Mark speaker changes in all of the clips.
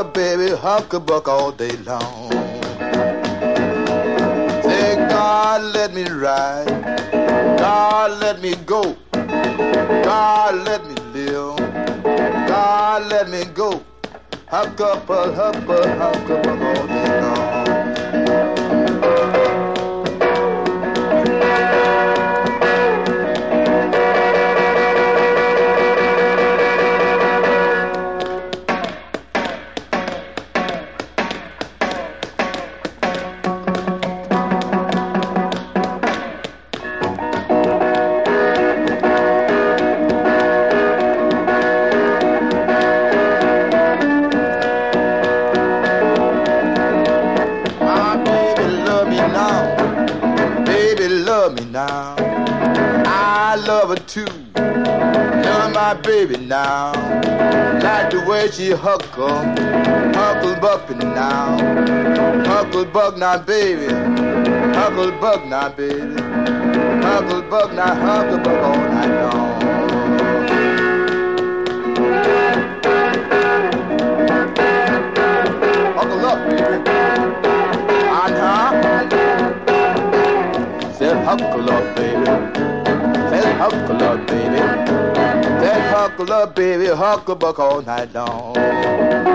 Speaker 1: a
Speaker 2: buck all day long. Say, God, let me ride. God, let me go. God, let me live. God, let me go. Huck up a huckle, huckle buckin' now. Huckle bug now, baby. Huckle bug now, baby. Huckle bug now, huckle bug all night long. Huckle up, baby. Uh-huh. Said huckle up, baby. Said huckle up, baby. Huckle up, baby, huckle buck all night long.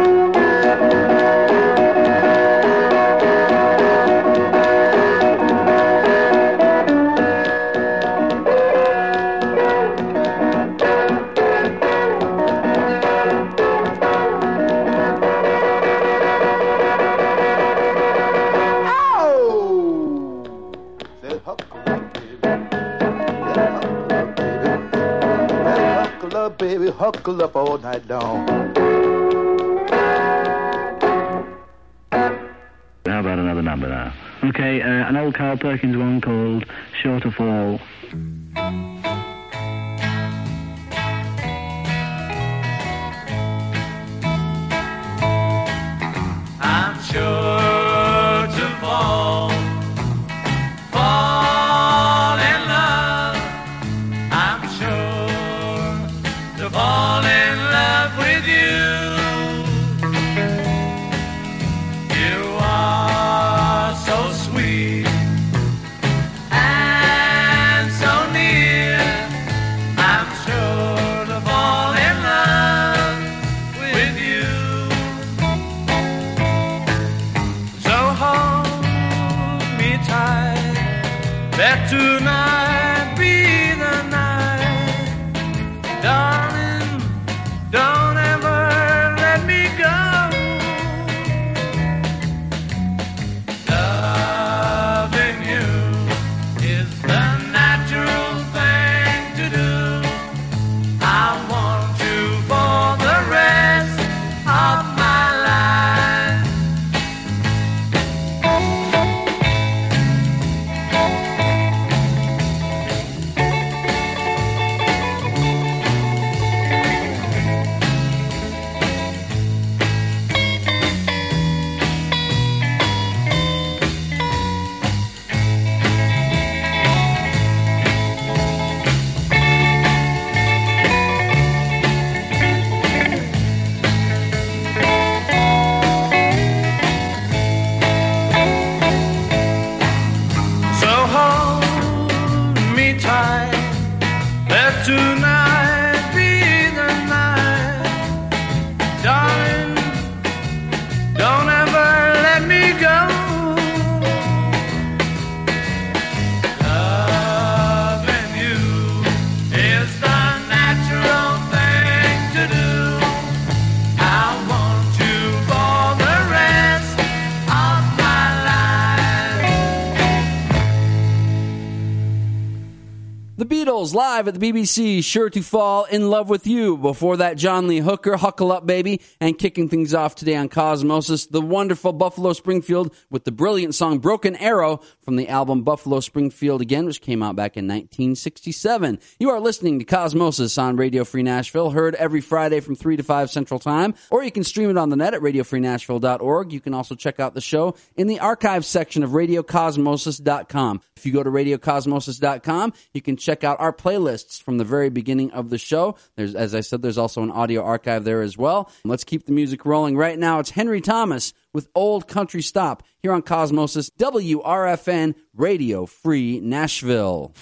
Speaker 2: Huckle up all night long.
Speaker 3: How about another number now? Okay, uh, an old Carl Perkins
Speaker 4: live at the BBC, sure to fall in love with you. Before that, John Lee Hooker, Huckle Up Baby, and kicking things off today on Cosmosis, the wonderful Buffalo Springfield with the brilliant song Broken Arrow from the album Buffalo Springfield Again, which came out back in 1967. You are listening to Cosmosis on Radio Free Nashville, heard every Friday from 3 to 5 Central Time, or you can stream it on the net at radiofreenashville.org. You can also check out the show in the archives section of radiocosmosis.com. If you go to radiocosmosis.com, you can check out our playlists from the very beginning of the show. There's, as I said, there's also an audio archive there as well. Let's keep the music rolling. Right now, it's Henry Thomas with Old Country Stomp here on Cosmosis WRFN Radio Free Nashville.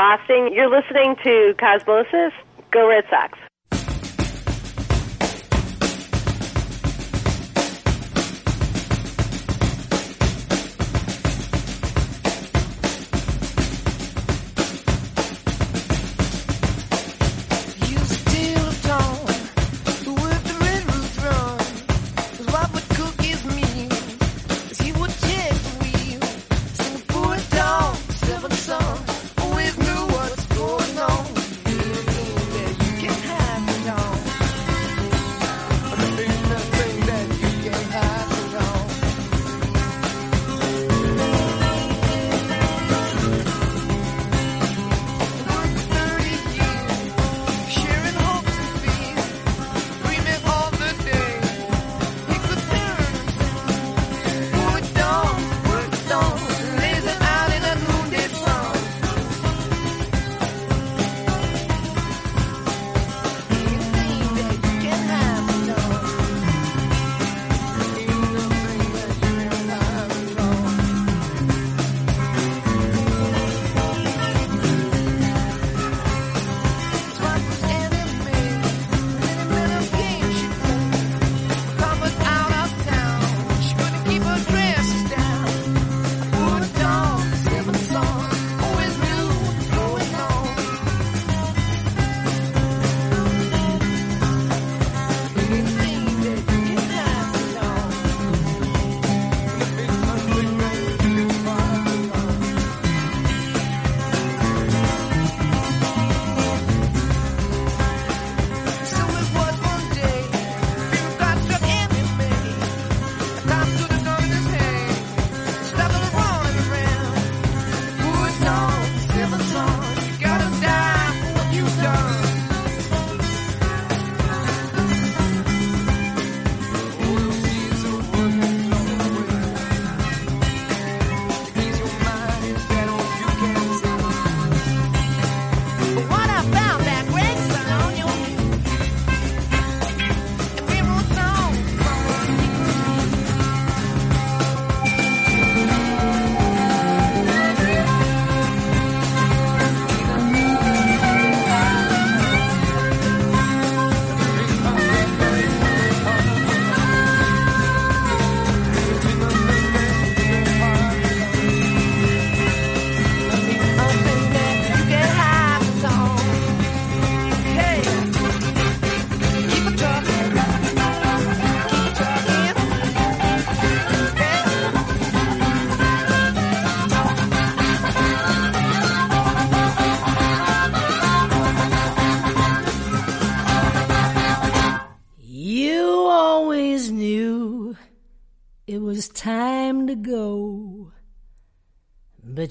Speaker 5: Boston. You're listening to Cosmosis. Go Red Sox.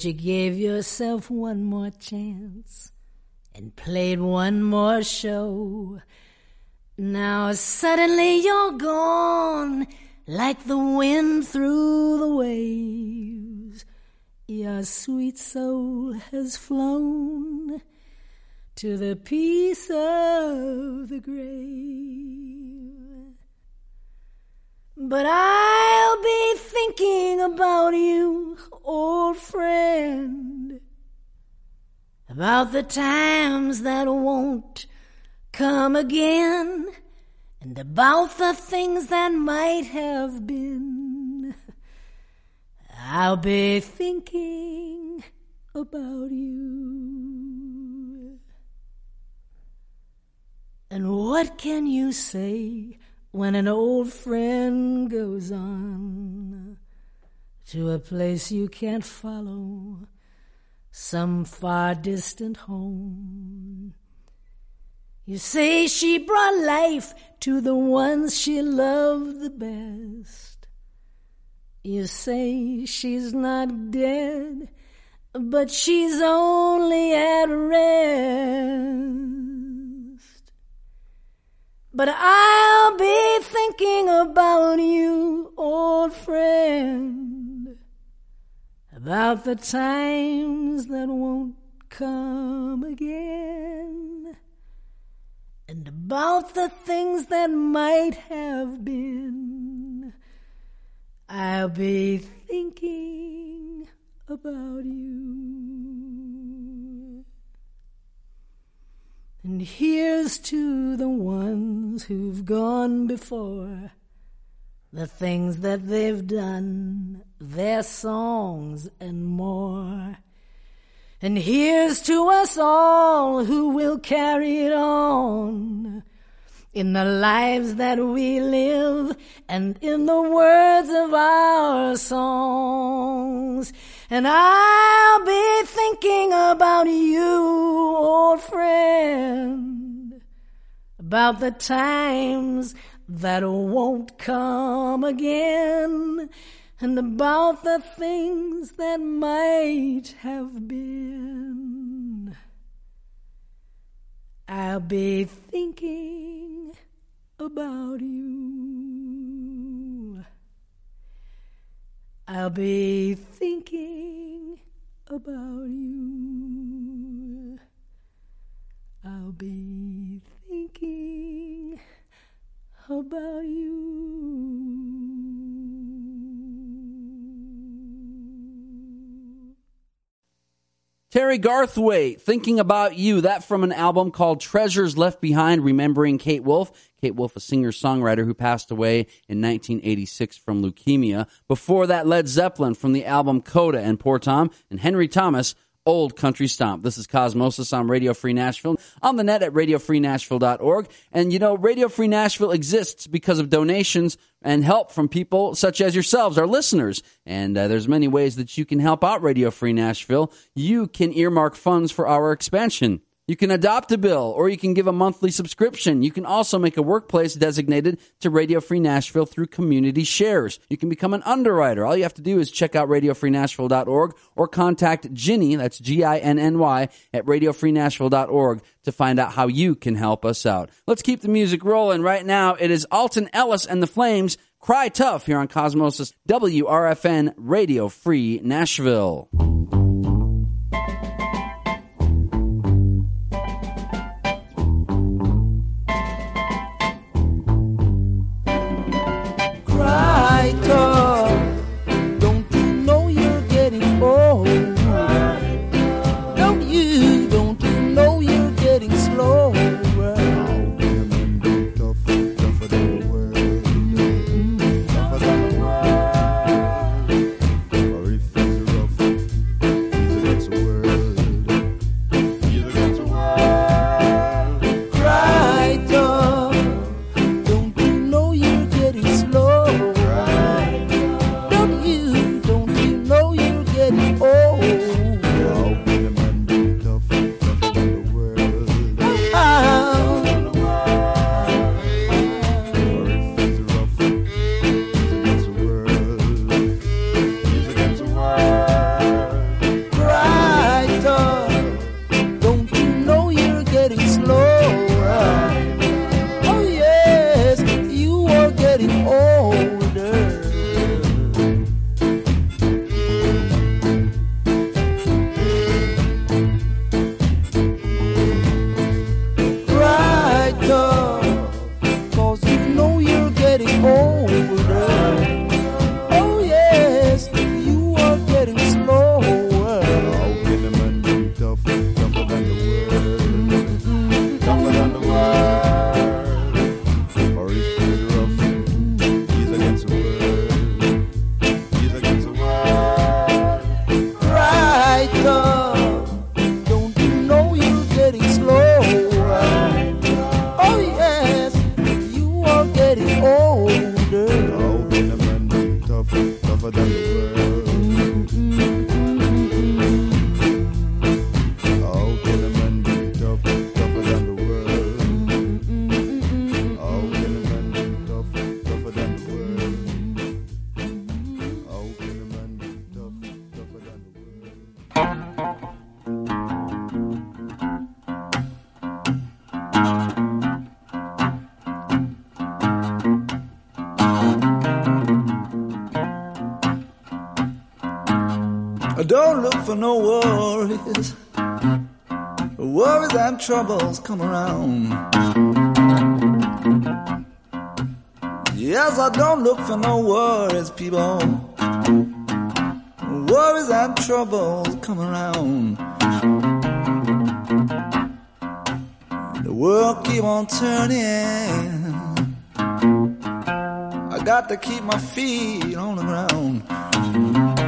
Speaker 6: You gave yourself one more chance and played one more show. Now suddenly you're gone like the wind through the waves. Your sweet soul has flown to the peace of the grave. But I'll be thinking about you, old friend, about the times that won't come again, and about the things that might have been. I'll be thinking about you. And what can you say when an old friend goes on to a place you can't follow, some far distant home? You say she brought life to the ones she loved the best. You say she's not dead, but she's only at rest. But I'll be thinking about you, old friend, about the times that won't come again and about the things that might have been. I'll be thinking about you. And here's to the ones who've gone before, the things that they've done, their songs and more. And here's to us all who will carry it on in the lives that we live and in the words of our songs. And I'll be thinking about you, old friend, about the times that won't come again and about the things that might have been. I'll be thinking about you. I'll be thinking about you. I'll be thinking about you.
Speaker 4: Terry Garthwaite, thinking about you. That from an album called Treasures Left Behind, remembering Kate Wolf. Kate Wolf, a singer songwriter who passed away in 1986 from leukemia. Before that, Led Zeppelin from the album Coda and Poor Tom, and Henry Thomas Old Country Stomp. This is Cosmosis on Radio Free Nashville, on the net at radiofreenashville.org. And you know, Radio Free Nashville exists because of donations and help from people such as yourselves, our listeners. And uh, there's many ways that you can help out Radio Free Nashville. You can earmark funds for our expansion. You can adopt a bill or you can give a monthly subscription. You can also make a workplace designated to Radio Free Nashville through community shares. You can become an underwriter. All you have to do is check out radiofreenashville.org or contact Ginny, that's G-I-N-N-Y, at radiofreenashville.org to find out how you can help us out. Let's keep the music rolling. Right now, it is Alton Ellis and the Flames. Cry Tough here on Cosmosis WRFN Radio Free Nashville.
Speaker 7: Don't look for no worries. Worries and troubles come around. Yes, I don't look for no worries, people. Worries and troubles come around. The world keep on turning. I got to keep my feet on the ground.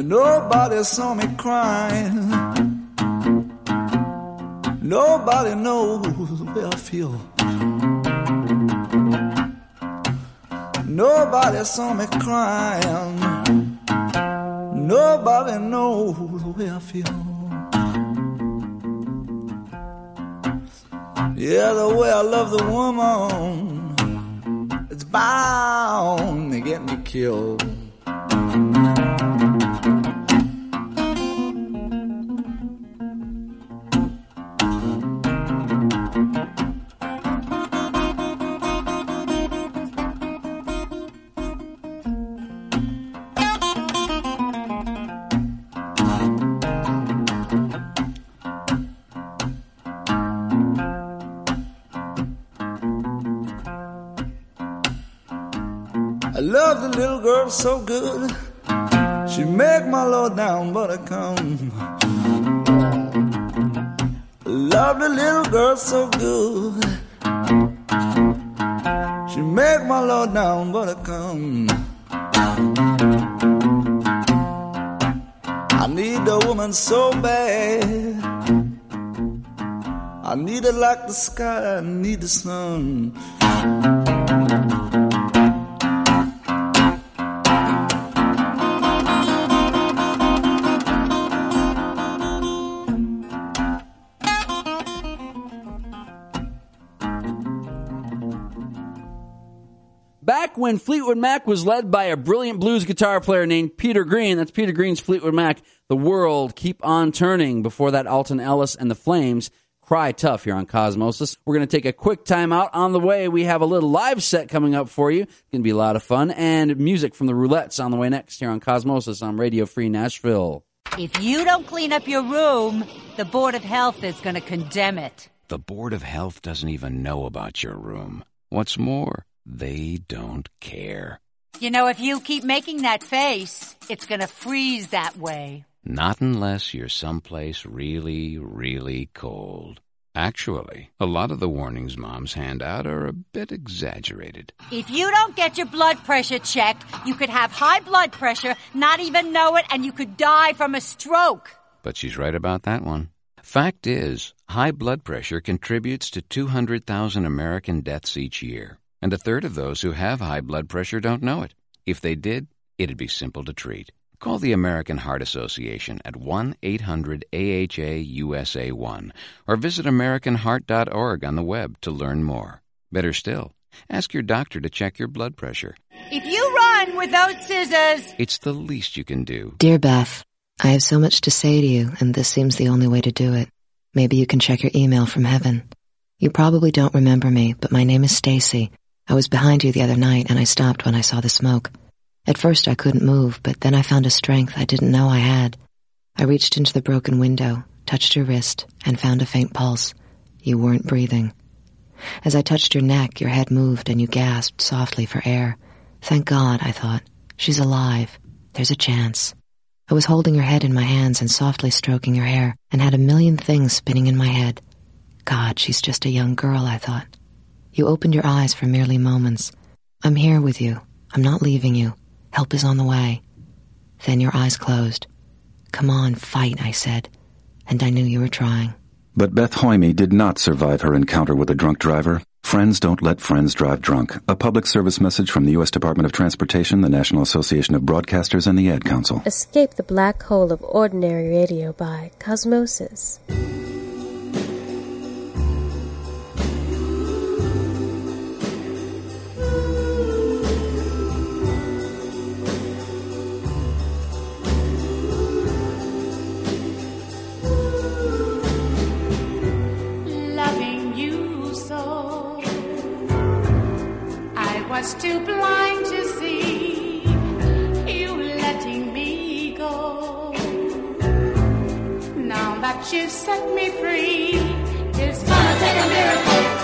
Speaker 7: But nobody saw me crying. Nobody knows where I feel. Nobody saw me crying. Nobody knows the way I feel. Yeah, the way I love the woman, it's bound to get me killed. Girl so good. She make my low down buttercome. Love the little girl so good. She make my low down buttercome. I come. I need a woman so bad. I need it like the sky, I need the sun.
Speaker 4: Back when Fleetwood Mac was led by a brilliant blues guitar player named Peter Green, that's Peter Green's Fleetwood Mac, the world keep on turning. Before that, Alton Ellis and the Flames cry tough here on Cosmosis. We're going to take a quick time out. On the way, we have a little live set coming up for you. It's going to be a lot of fun. And music from the Roulettes on the way next here on Cosmosis on Radio Free Nashville.
Speaker 8: If you don't clean up your room, the Board of Health is going to condemn it.
Speaker 9: The Board of Health doesn't even know about your room. What's more, they don't care.
Speaker 8: You know, if you keep making that face, it's going to freeze that way.
Speaker 9: Not unless you're someplace really, really cold. Actually, a lot of the warnings moms hand out are a bit exaggerated.
Speaker 8: If you don't get your blood pressure checked, you could have high blood pressure, not even know it, and you could die from a stroke.
Speaker 9: But she's right about that one. Fact is, high blood pressure contributes to 200,000 American deaths each year, and a third of those who have high blood pressure don't know it. If they did, it'd be simple to treat. Call the American Heart Association at 1 800 AHA USA 1 or visit AmericanHeart.org on the web to learn more. Better still, ask your doctor to check your blood pressure.
Speaker 8: If you run with those scissors,
Speaker 9: It's the least you can do.
Speaker 10: Dear Beth, I have so much to say to you, and this seems the only way to do it. Maybe you can check your email from heaven. You probably don't remember me, but my name is Stacy. I was behind you the other night, and I stopped when I saw the smoke. At first, I couldn't move, but then I found a strength I didn't know I had. I reached into the broken window, touched your wrist, and found a faint pulse. You weren't breathing. As I touched your neck, your head moved, and you gasped softly for air. Thank God, I thought. She's alive. There's a chance. I was holding your head in my hands and softly stroking your hair, and had a million things spinning in my head. God, she's just a young girl, I thought. You opened your eyes for merely moments. I'm here with you. I'm not leaving you. Help is on the way. Then your eyes closed. Come on, fight, I said, and I knew you were trying.
Speaker 11: But Beth Hoyme did not survive her encounter with a drunk driver. Friends don't let friends drive drunk. A public service message from the U.S. Department of Transportation, the National Association of Broadcasters, and the Ad Council.
Speaker 12: Escape the black hole of ordinary radio by Cosmosis.
Speaker 13: was too blind to see you letting me go. Now that you've set me free, it's gonna take a miracle.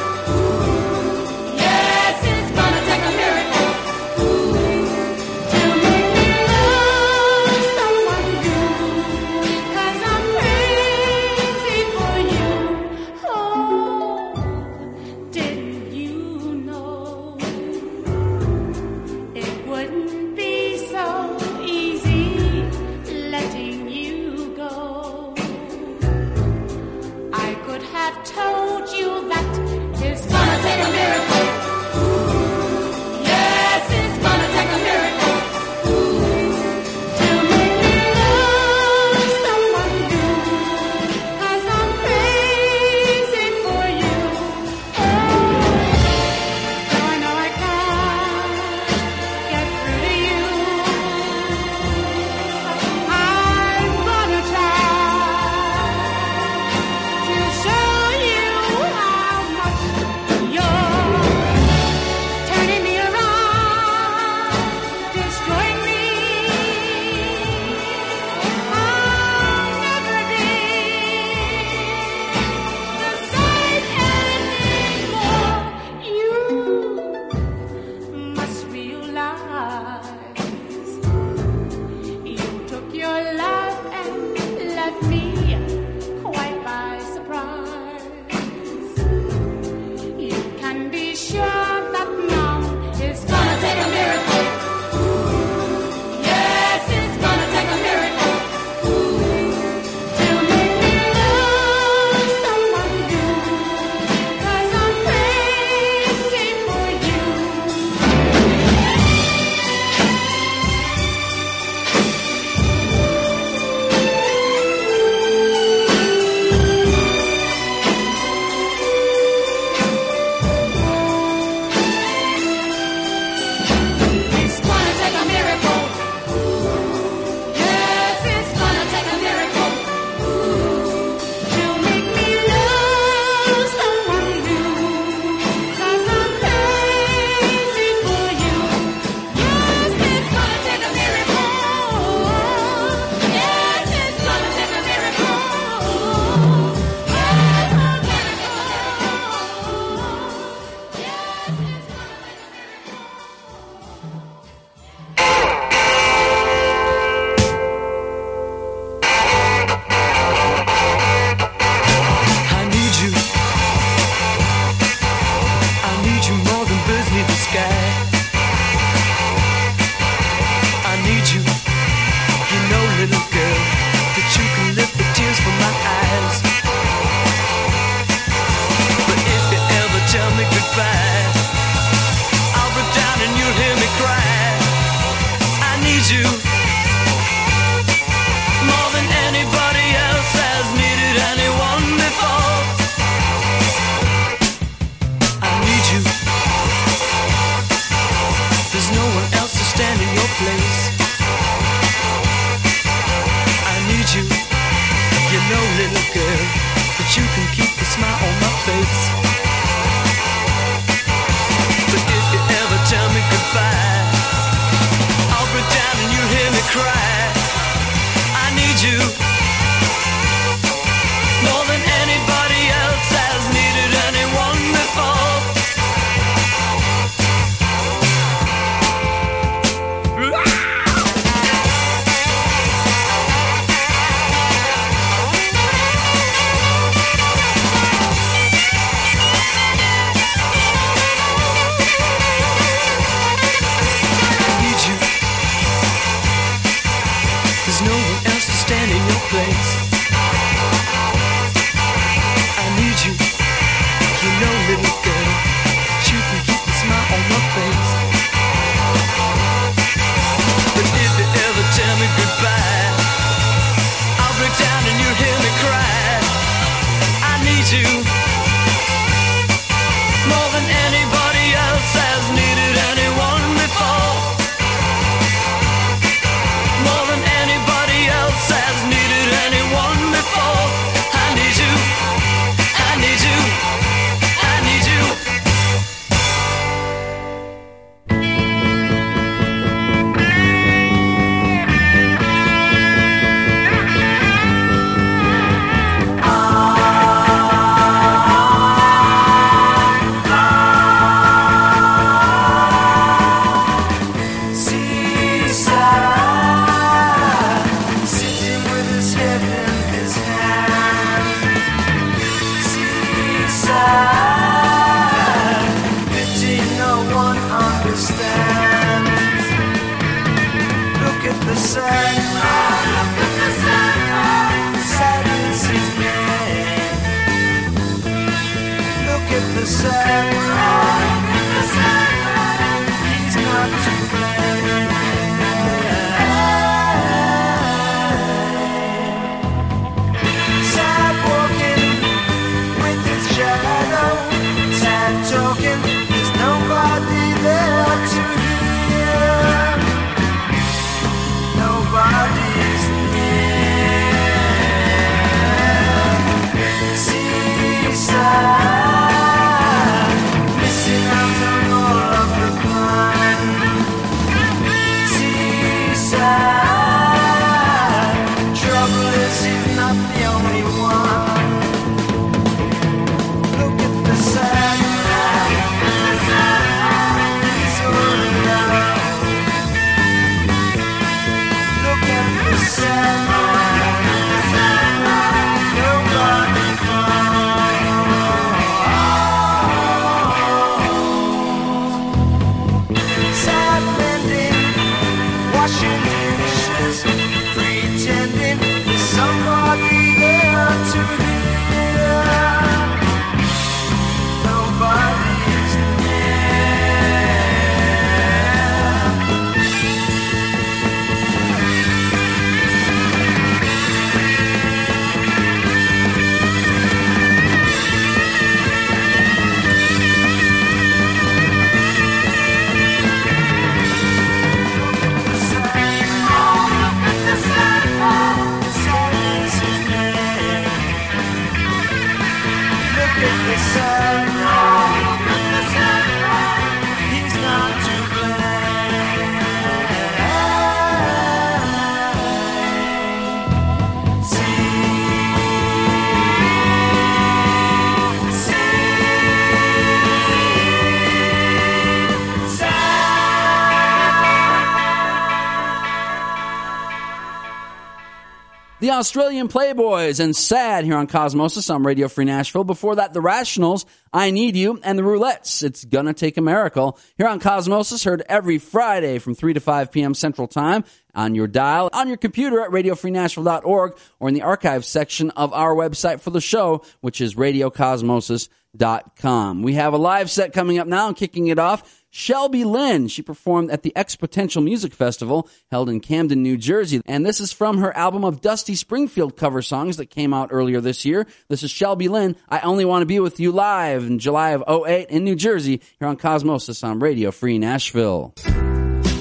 Speaker 4: Australian Playboys and Sad here on Cosmosis on Radio Free Nashville. Before that, The Rationals, I Need You, and The Royalettes, It's Gonna Take a Miracle. Here on Cosmosis, heard every Friday from 3 to 5 p.m. Central Time on your dial, on your computer at radiofreenashville.org, or in the archives section of our website for the show, which is radiocosmosis.com. We have a live set coming up now kicking it off. Shelby Lynne. She performed at the XPoNential Music Festival held in Camden, New Jersey. And this is from her album of Dusty Springfield cover songs that came out earlier this year. This is Shelby Lynne. I Only Want to Be With You live in July of 08 in New Jersey here on Cosmosis on Radio Free Nashville.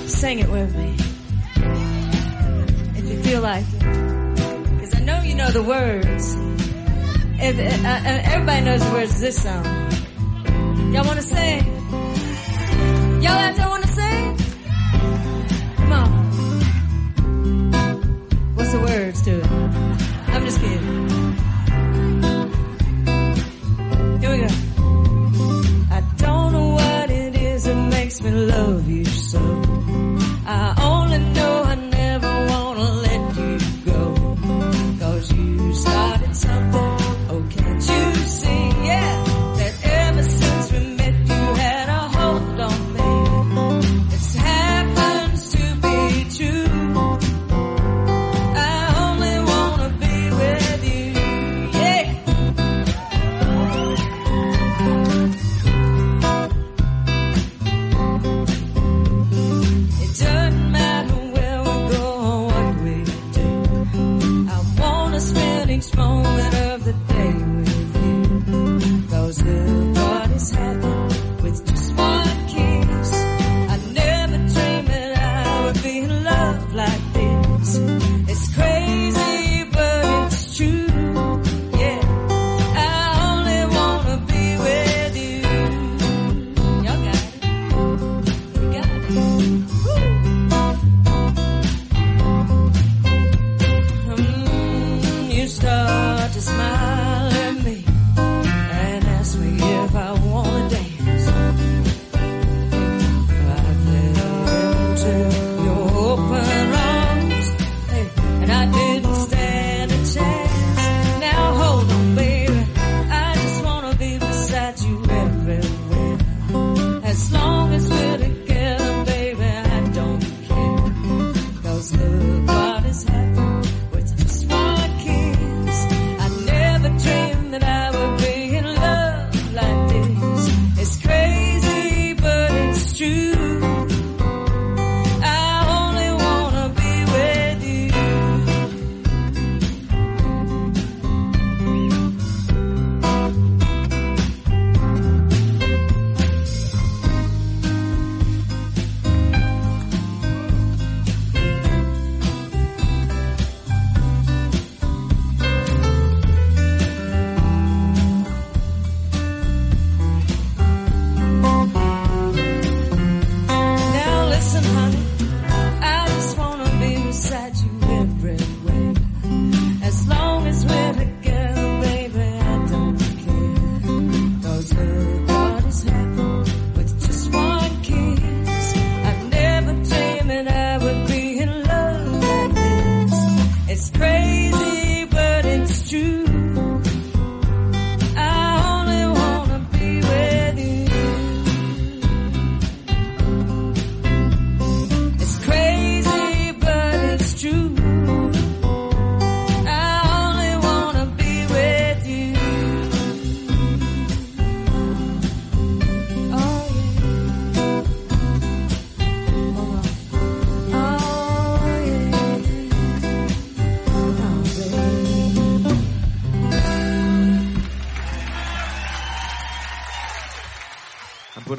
Speaker 14: Sing it with me. If you feel like it. Because I know you know the words. If, uh, uh, everybody knows the words this song. Y'all want to sing? Y'all want to? Come on. What's the words to it? I'm just kidding. Here we go. I don't know what it is that makes me love you so. I only know I never
Speaker 15: phone.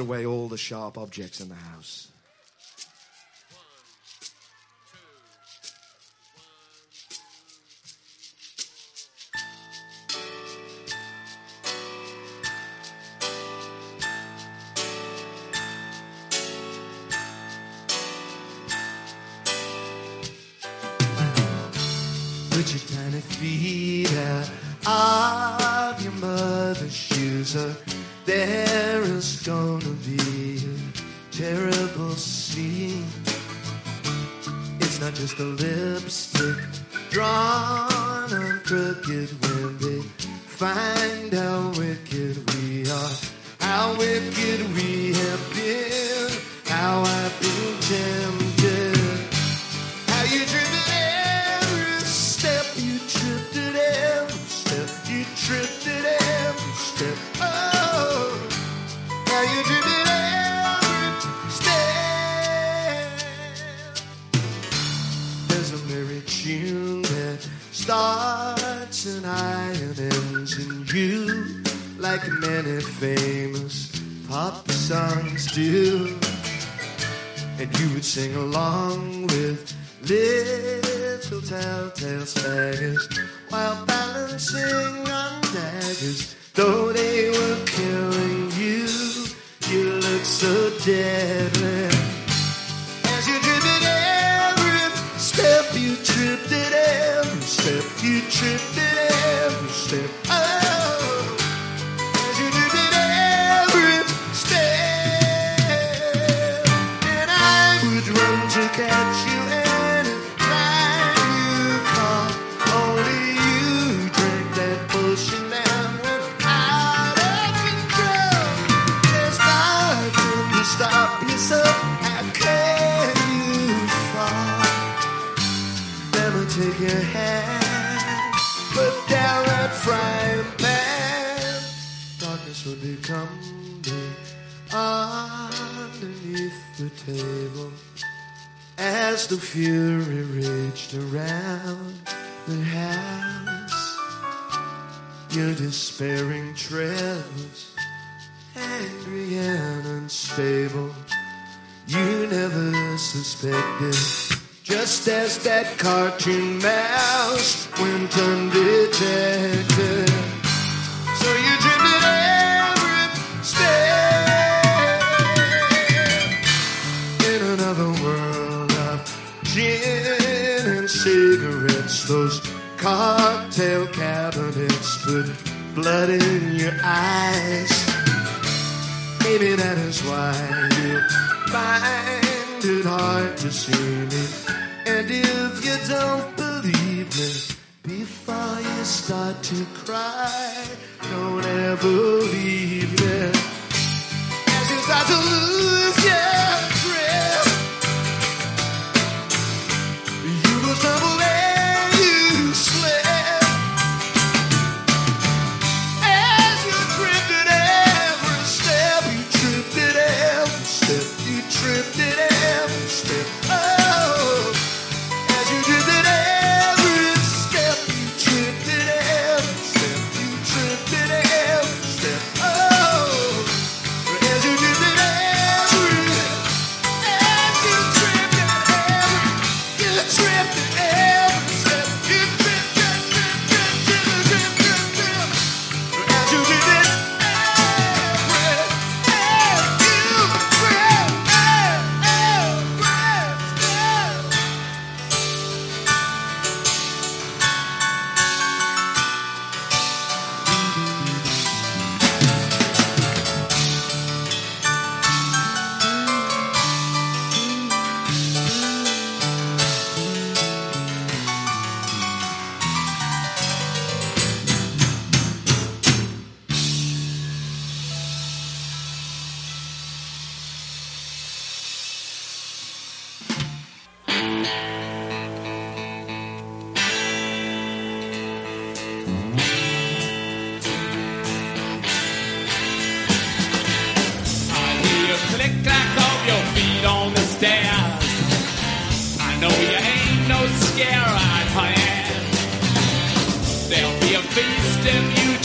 Speaker 15: away all the sharp objects in the house. famous pop songs too, And you would sing along with little telltale swaggers while balancing on daggers, though they were killing you. You look so deadly. As you tripped at every step, you tripped at every step, you tripped at every step. table as the fury raged around the house. Your despairing trails, angry and unstable. You never suspected. Just as that cartoon mouse went undetected. those cocktail cabinets put blood in your eyes. Maybe that is why you find it hard to see me. And if you don't believe me, before you start to cry, don't ever leave me. As you start to lose,
Speaker 16: yeah.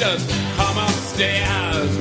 Speaker 16: Just come upstairs.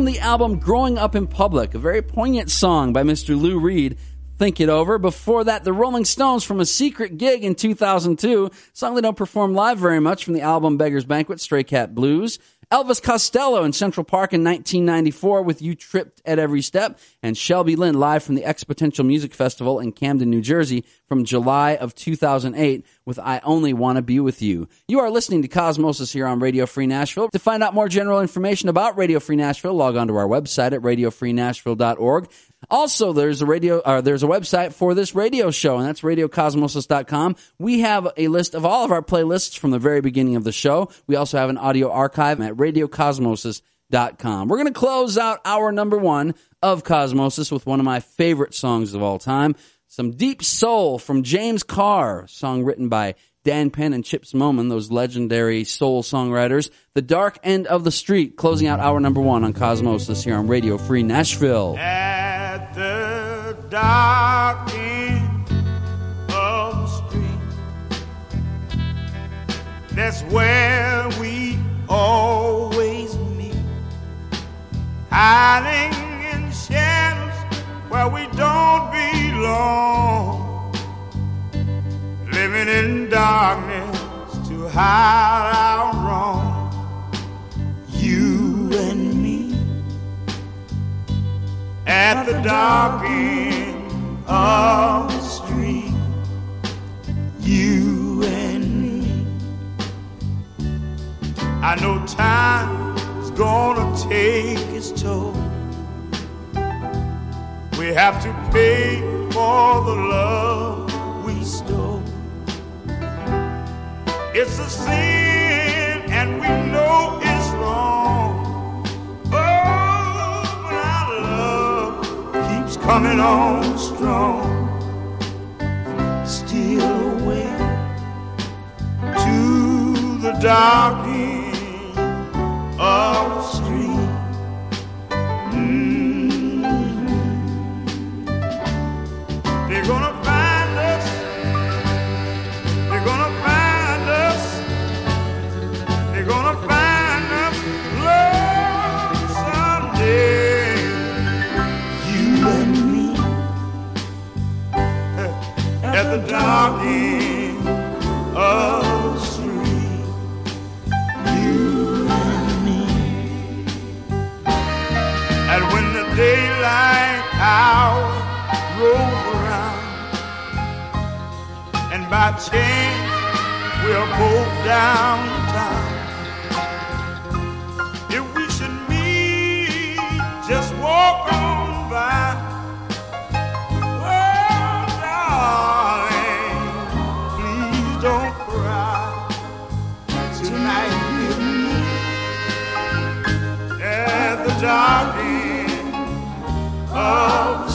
Speaker 4: From the album Growing Up in Public, a very poignant song by Mr. Lou Reed, Think It Over. Before that, the Rolling Stones from a secret gig in 2002, song they don't perform live very much from the album Beggar's Banquet, Stray Cat Blues. Elvis Costello in Central Park in 1994 with You Tripped at Every Step, and Shelby Lynne live from the XPoNential Music Festival in Camden, New Jersey from July of 2008 with I Only Want to Be With You. You are listening to Cosmosis here on Radio Free Nashville. To find out more general information about Radio Free Nashville, log on to our website at radiofreenashville.org. Also, there's a radio, uh, there's a website for this radio show, and that's radiocosmosis.com. We have a list of all of our playlists from the very beginning of the show. We also have an audio archive at radiocosmosis.com. We're going to close out our number one of Cosmosis with one of my favorite songs of all time. Some deep soul from James Carr, song written by Dan Penn and Chips Moman, those legendary soul songwriters. The Dark End of the Street, closing out our number one on Cosmosis here on Radio Free Nashville.
Speaker 16: The dark end of the street, that's where we always meet. Hiding in shadows where we don't belong. Living in darkness to hide at the dark end of the street. You and me. I know time is gonna take its toll. We have to pay for the love we stole. It's a sin, and we know it's wrong. Coming on strong. Steal away to the dark end of the street. The dark of the street. You and me. And when the daylight hour rolls around, and by chance we're both downtown. The of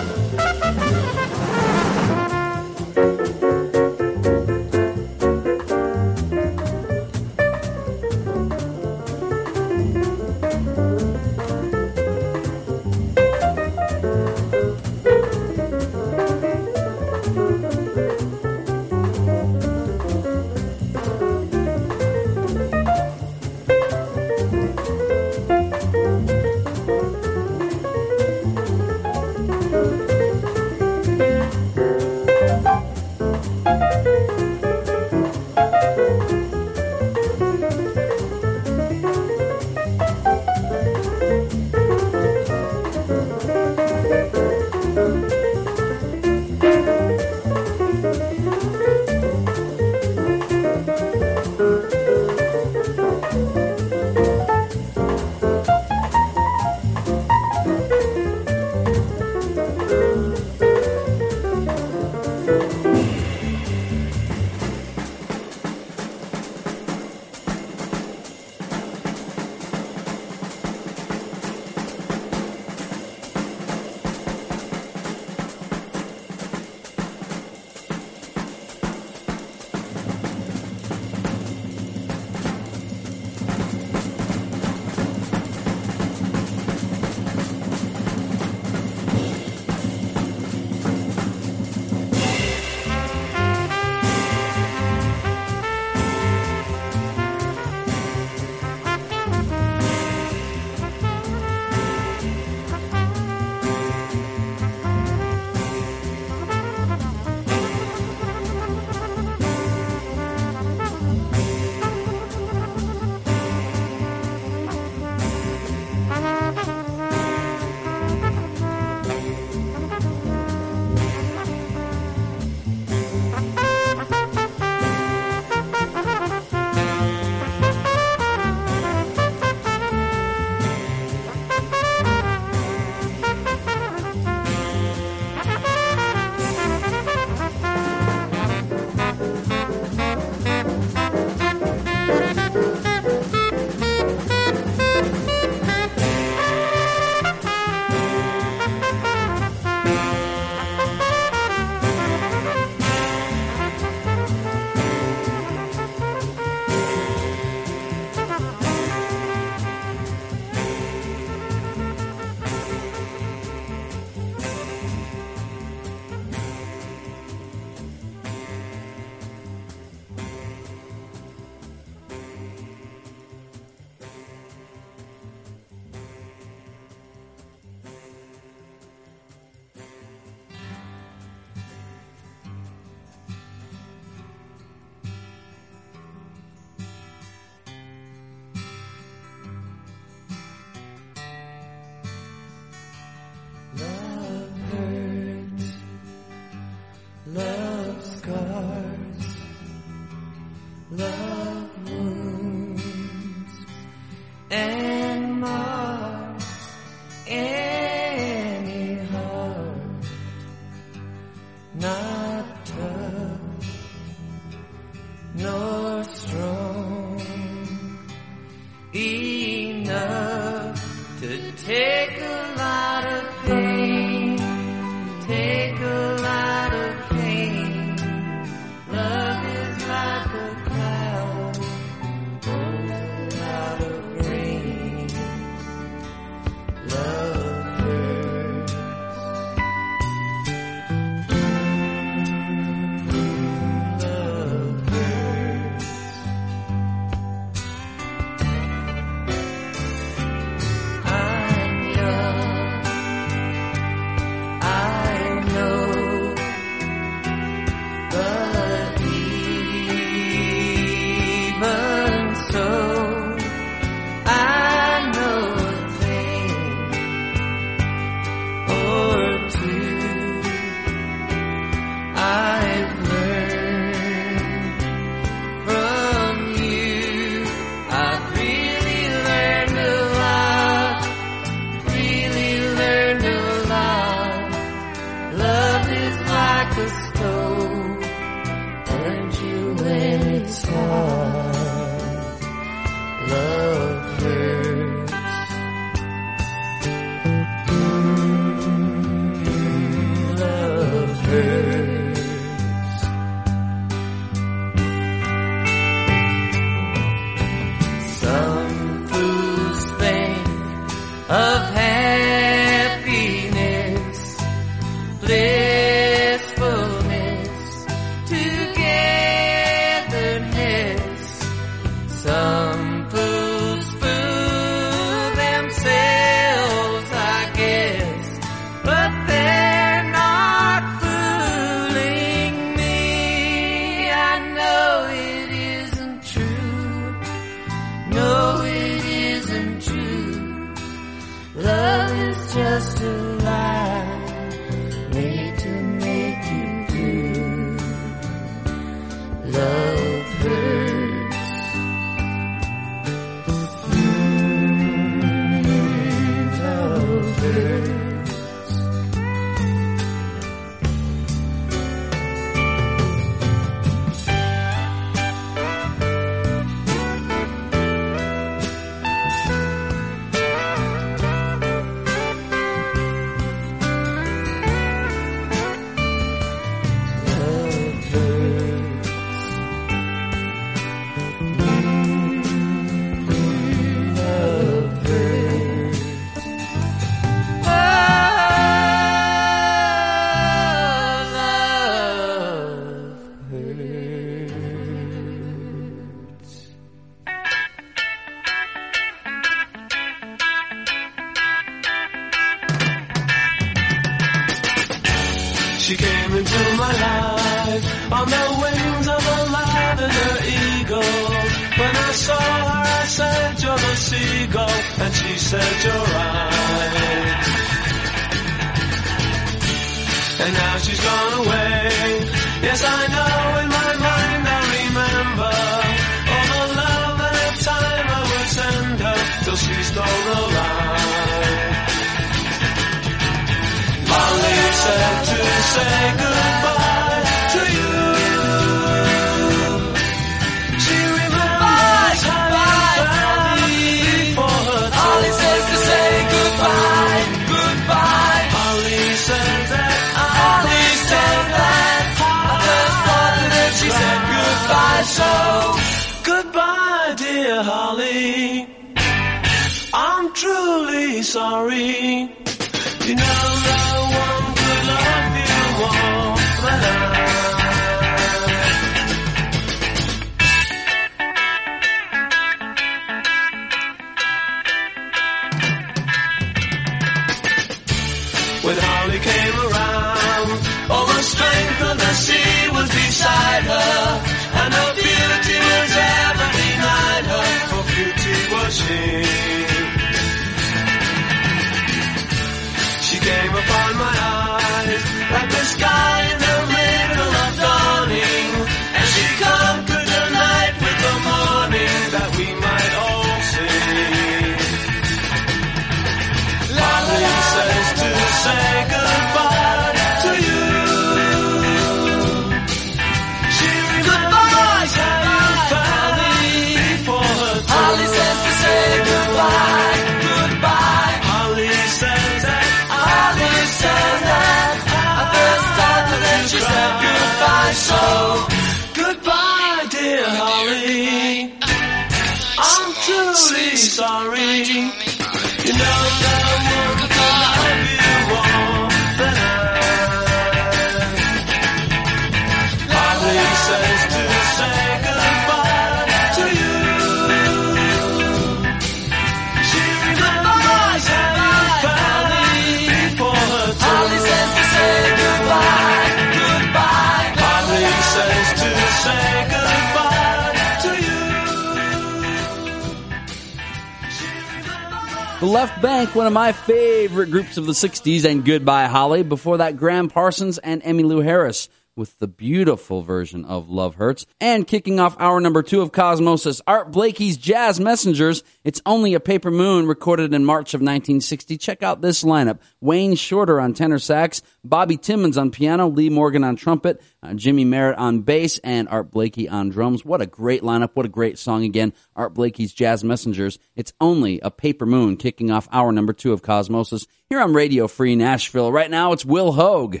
Speaker 4: Left Banke, one of my favorite groups of the 60s, and Goodbye Holly. Before that, Gram Parsons and Emmylou Harris with the beautiful version of Love Hurts. And kicking off hour number two of Cosmosis Art Blakey's Jazz Messengers. It's Only a Paper Moon, recorded in March of 1960. Check out this lineup Wayne Shorter on tenor sax, Bobby Timmons on piano, Lee Morgan on trumpet, uh, Jymie Merritt on bass, and Art Blakey on drums. What a great lineup. What a great song again. Art Blakey's Jazz Messengers. It's Only a Paper Moon, kicking off hour number two of Cosmosis here on Radio Free Nashville. Right now, it's Will
Speaker 17: Hoge.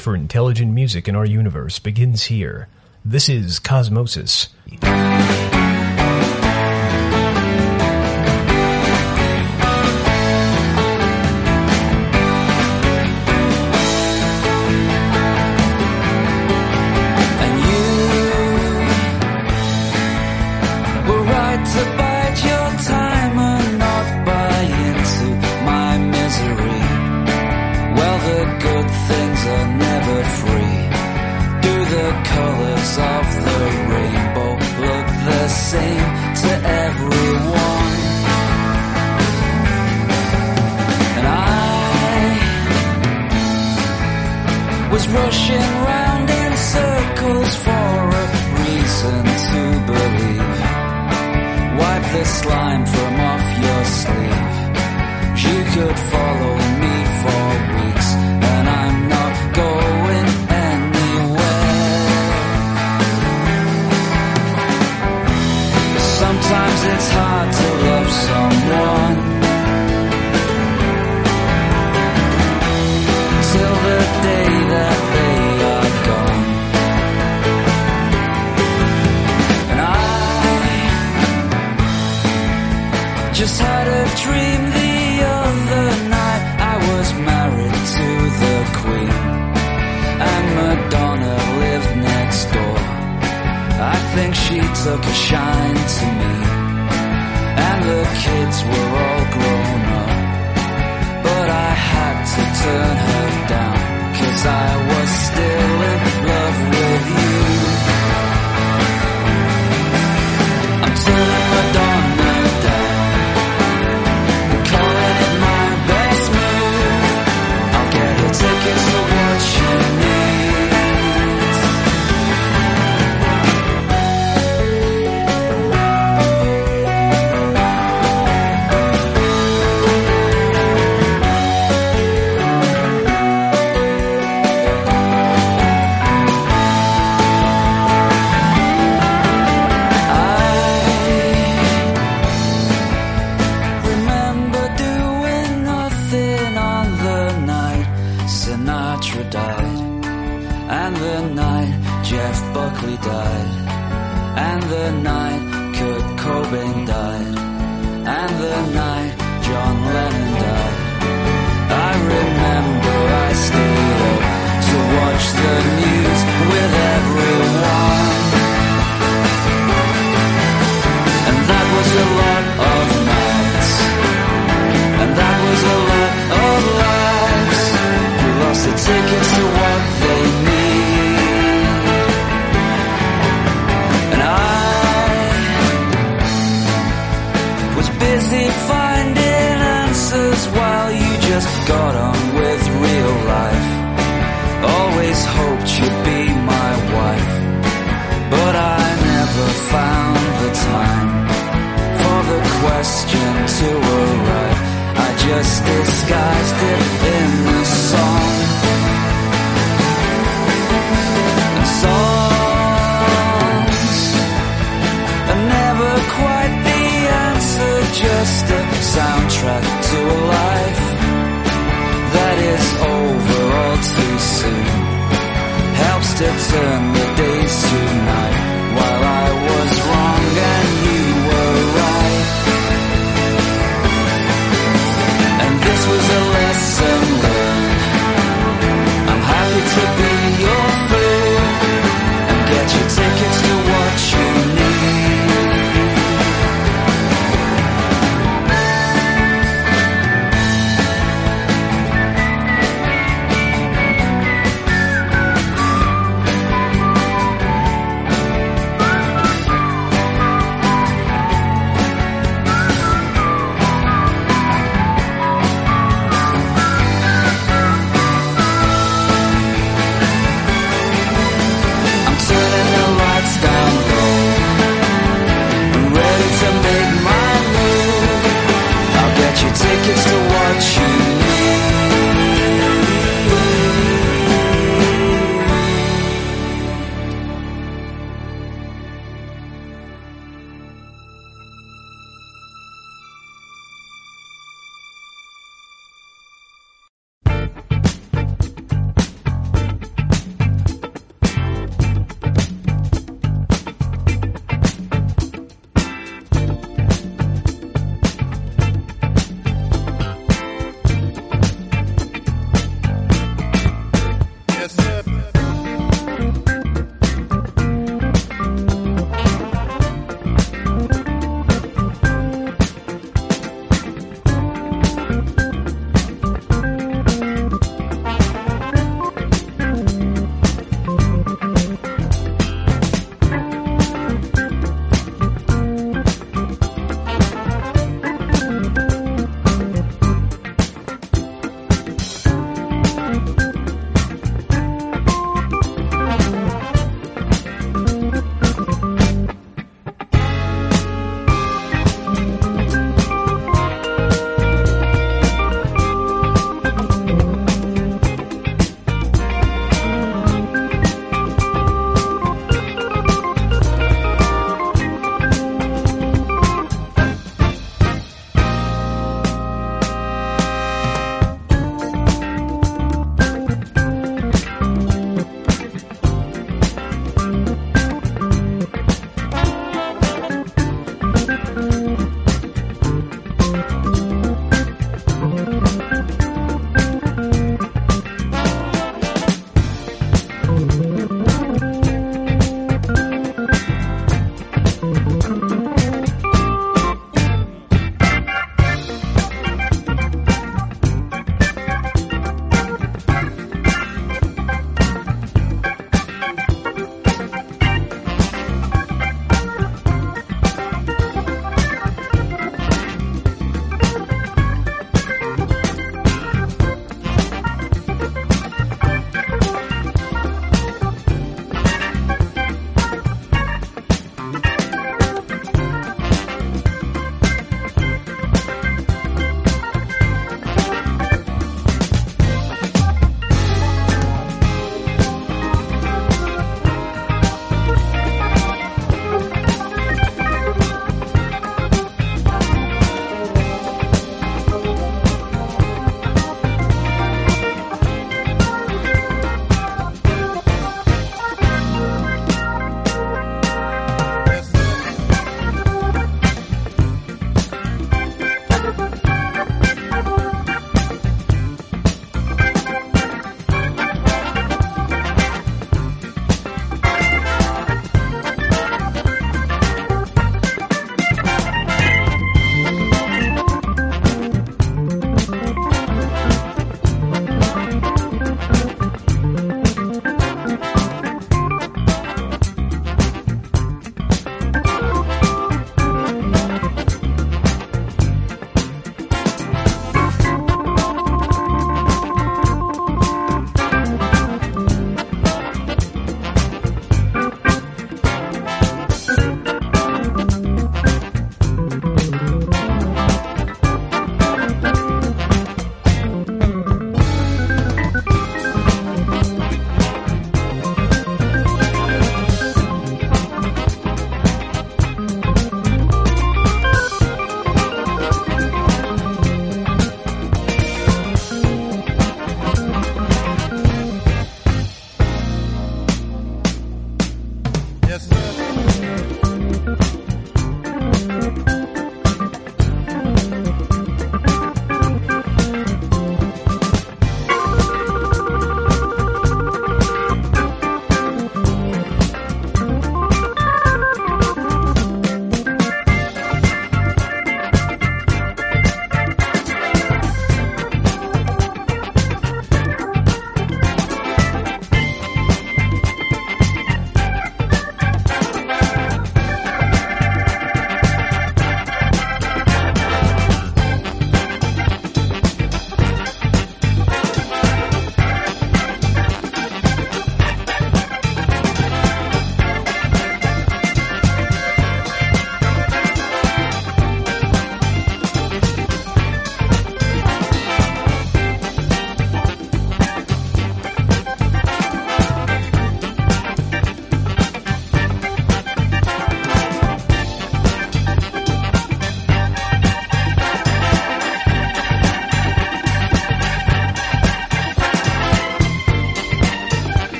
Speaker 17: for intelligent music in our universe begins here. This is Cosmosis.
Speaker 1: if I to turn the days to night While I was wrong and you were right. And this was a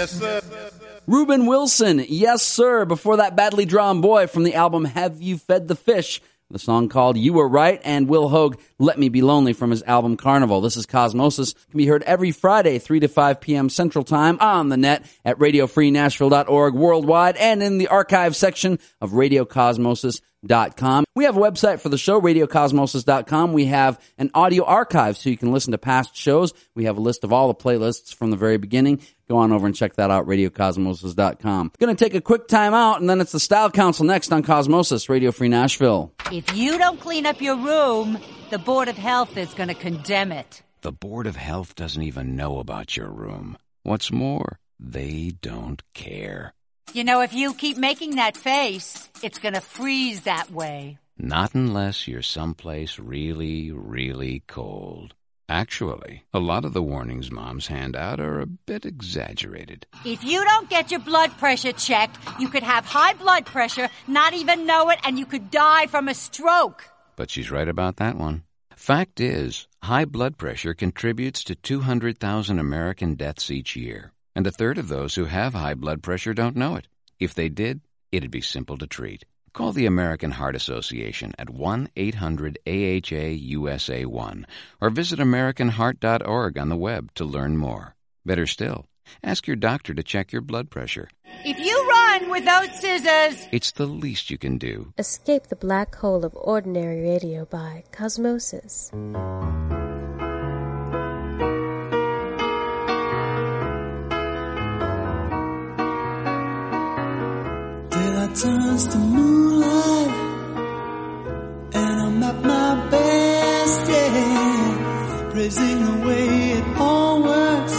Speaker 2: Yes, sir.
Speaker 4: Reuben Wilson, yes sir, before that badly drawn boy from the album Have You Fed the Fish? The song called You Were Right and Will Hoge, Let Me Be Lonely from his album Carnival. This is Cosmosis. Can be heard every Friday, 3 to 5 p.m. Central Time on the net at radiofreenashville.org worldwide and in the archive section of radiocosmosis.com. We have a website for the show, radiocosmosis.com. We have an audio archive so you can listen to past shows. We have a list of all the playlists from the very beginning. Go on over and check that out, radiocosmosis.com. Gonna take a quick time out and then it's the Style Council next on Cosmosis, Radio Free Nashville.
Speaker 8: If you don't clean up your room, the Board of Health is going to condemn it.
Speaker 9: The Board of Health doesn't even know about your room. What's more, they don't care.
Speaker 8: You know, if you keep making that face, it's going to freeze that way.
Speaker 9: Not unless you're someplace really, really cold. Actually, a lot of the warnings moms hand out are a bit exaggerated.
Speaker 8: If you don't get your blood pressure checked, you could have high blood pressure, not even know it, and you could die from a stroke.
Speaker 9: But she's right about that one. Fact is, high blood pressure contributes to 200,000 American deaths each year, and a third of those who have high blood pressure don't know it. If they did, it'd be simple to treat. Call the American Heart Association at 1 800 AHA USA 1 or visit AmericanHeart.org on the web to learn more. Better still, ask your doctor to check your blood pressure.
Speaker 8: If you run with those scissors,
Speaker 9: It's the least you can do.
Speaker 12: Escape the black hole of ordinary radio by Cosmosis.
Speaker 1: Turns to moonlight, and I'm at my best, yeah. Praising the way it all works,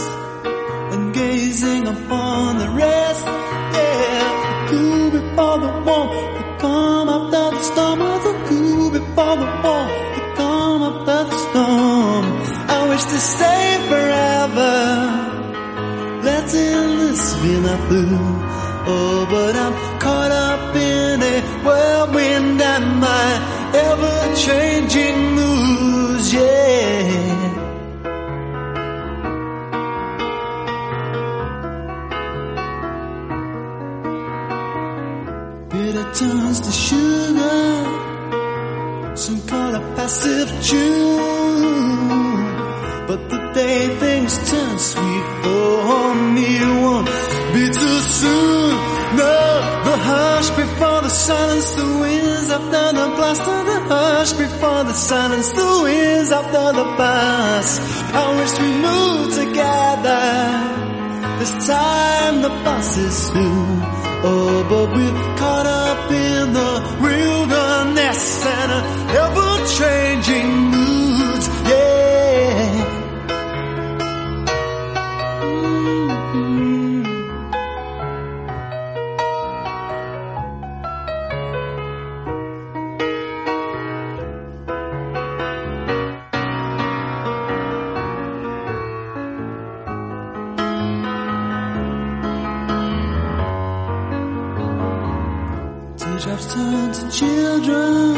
Speaker 1: and gazing upon the rest, yeah. The cool before the warm, the calm after the storm, or the cool before the warm, the calm after the storm. I wish to stay forever letting this be my blue. Oh, but I'm caught up in a whirlwind and my ever-changing moods, yeah. Bitter turns to sugar, some call it passive tune. But the day things turn sweet for me won't be too soon. No, the hush before the silence, the winds after the blast of the hush before the silence, the winds after the blast. I wish we moved together. This time the bus is through. Oh, but we're caught up in the wilderness and ever-changing children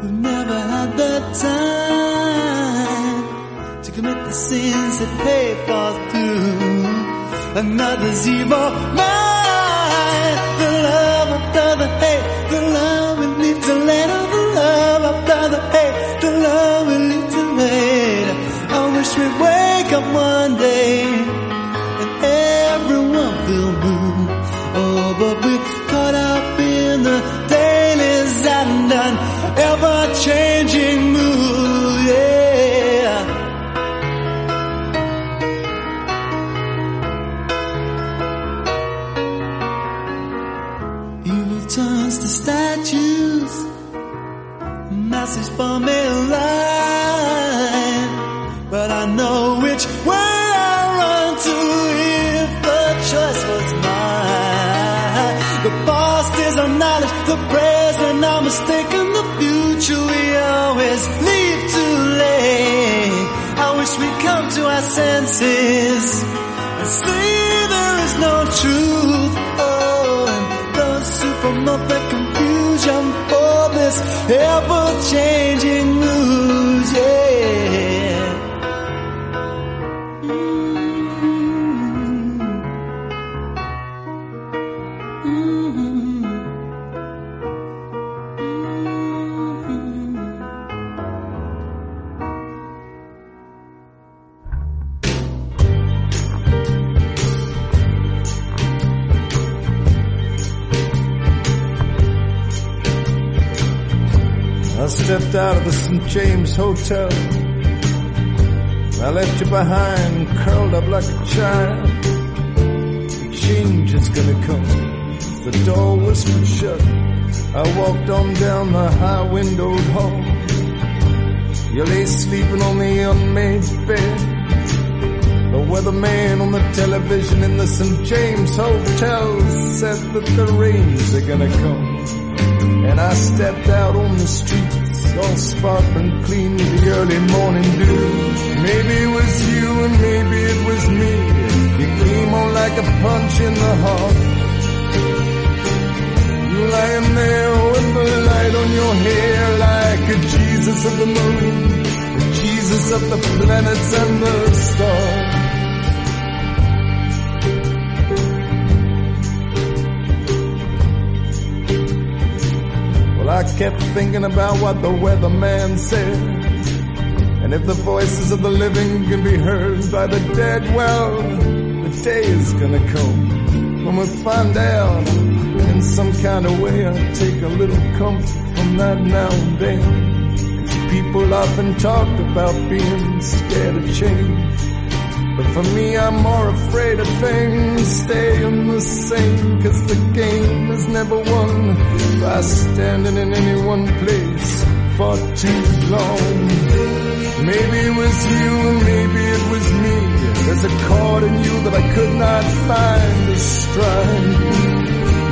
Speaker 1: who never had the time to commit the sins that pay for through another's evil mind. Senses and see there is no truth. Oh, and those who promote the confusion for this
Speaker 18: I left you behind, curled up like a child. Change is gonna come. The door whispered shut. I walked on down the high windowed hall. You lay sleeping on the unmade bed. The weatherman on the television in the St. James Hotel said that the rains are gonna come. And I stepped out on the streets, all sparkling clean the early morning dew. Maybe it was you and maybe it was me. You came on like a punch in the heart. You lying there with the light on your hair like a Jesus of the moon, a Jesus of the planets and the stars. I kept thinking about what the weatherman said. And if the voices of the living can be heard by the dead, well, the day is gonna come when we find out in some kind of way. I take a little comfort from that now and then. People often talk about being scared of change. But for me, I'm more afraid of things staying the same. Cause the game is never won by standing in any one place for too long. Maybe it was you and maybe it was me. There's a chord in you that I could not find to strike.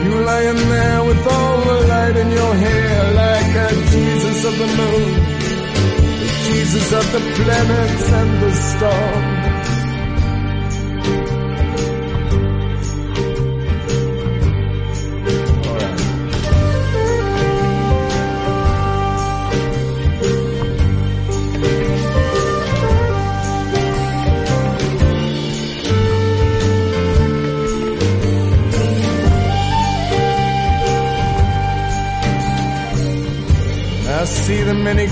Speaker 18: You lying there with all the light in your hair like a Jesus of the moon. The Jesus of the planets and the stars.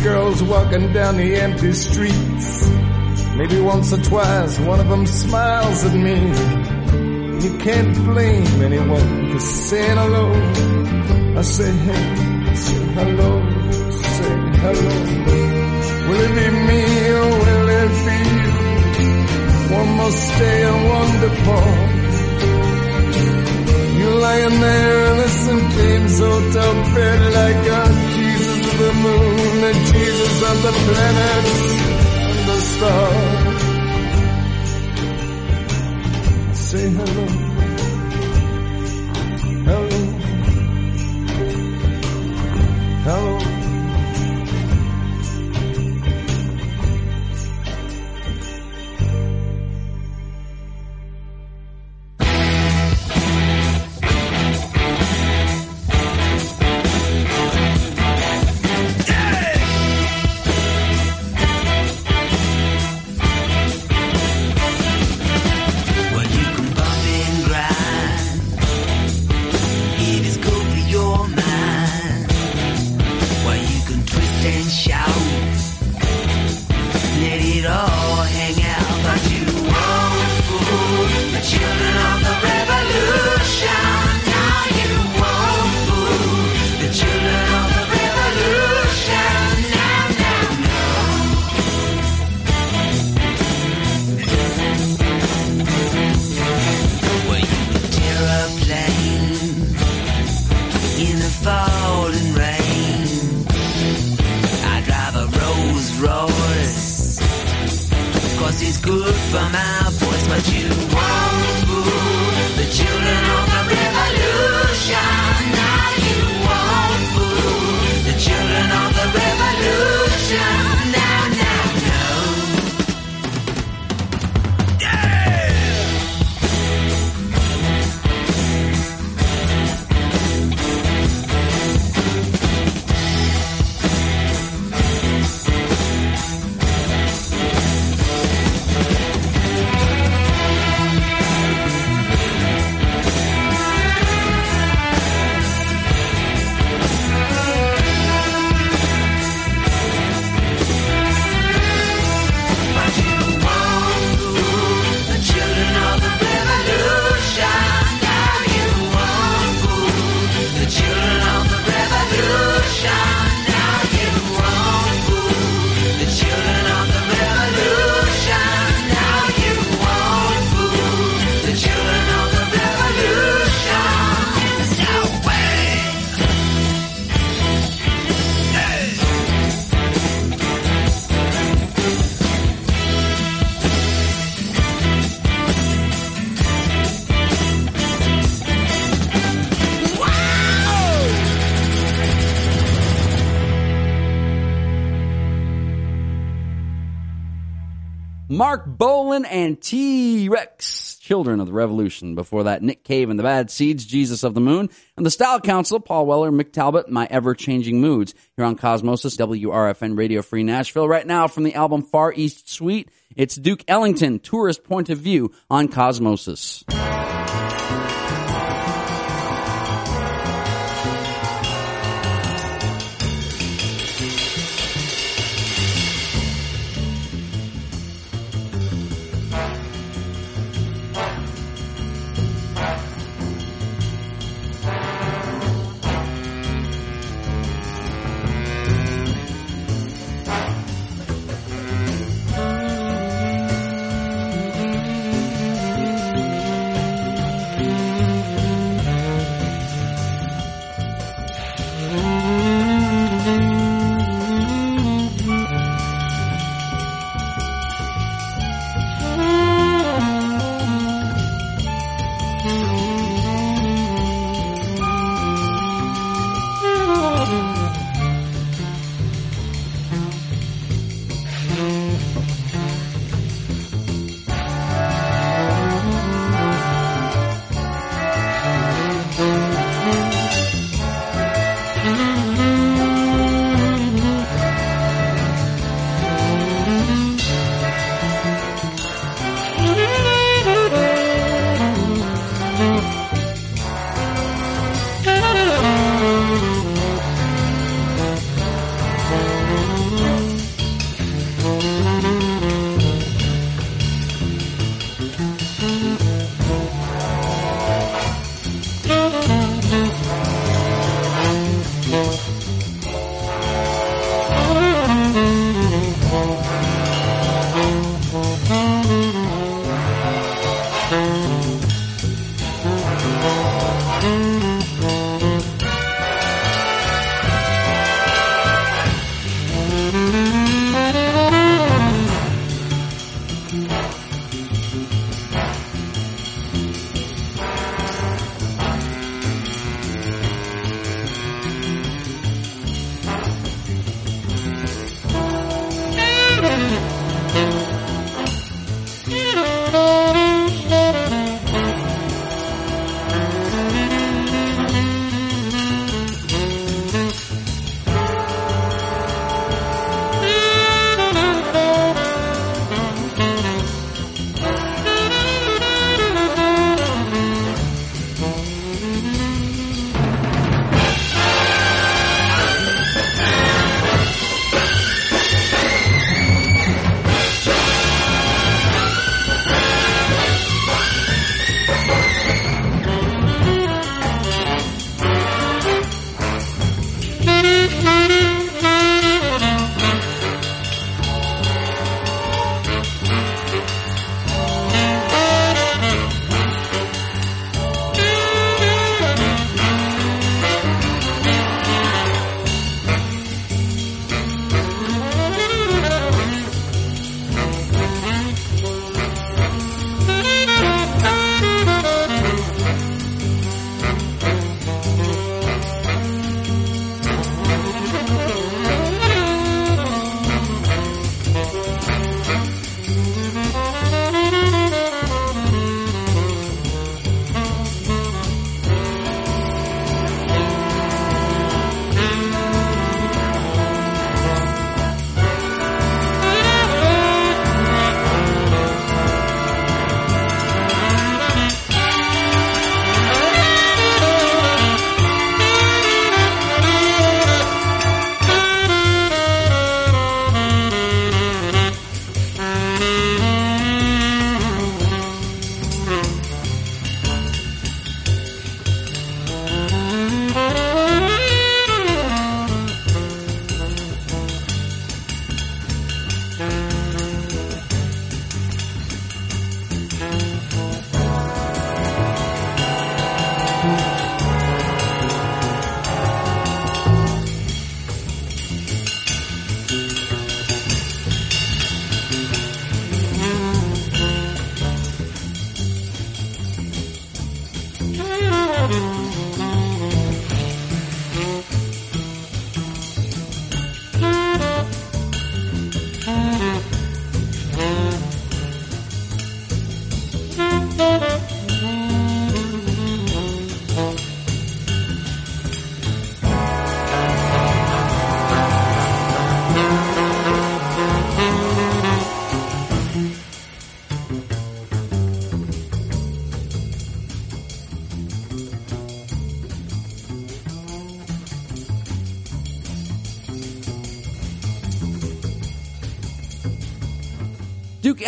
Speaker 18: Girls walking down the empty streets. Maybe once or twice one of them smiles at me. You can't blame anyone for saying hello. I say hey, say hello, say hello. Will it be me or will it be you? One must stay and one depart. You lying there in the St. James Hotel bed like a the moon, the Jesus of the planets and the stars. Say. Hello.
Speaker 4: Marc Bolan and T Rex, Children of the Revolution. Before that, Nick Cave and the Bad Seeds, Jesus of the Moon, and the Style Council, Paul Weller, Mick Talbot, My Ever Changing Moods. Here on Cosmosis, WRFN Radio Free Nashville. Right now, from the album Far East Suite, it's Duke Ellington, Tourist Point of View on Cosmosis.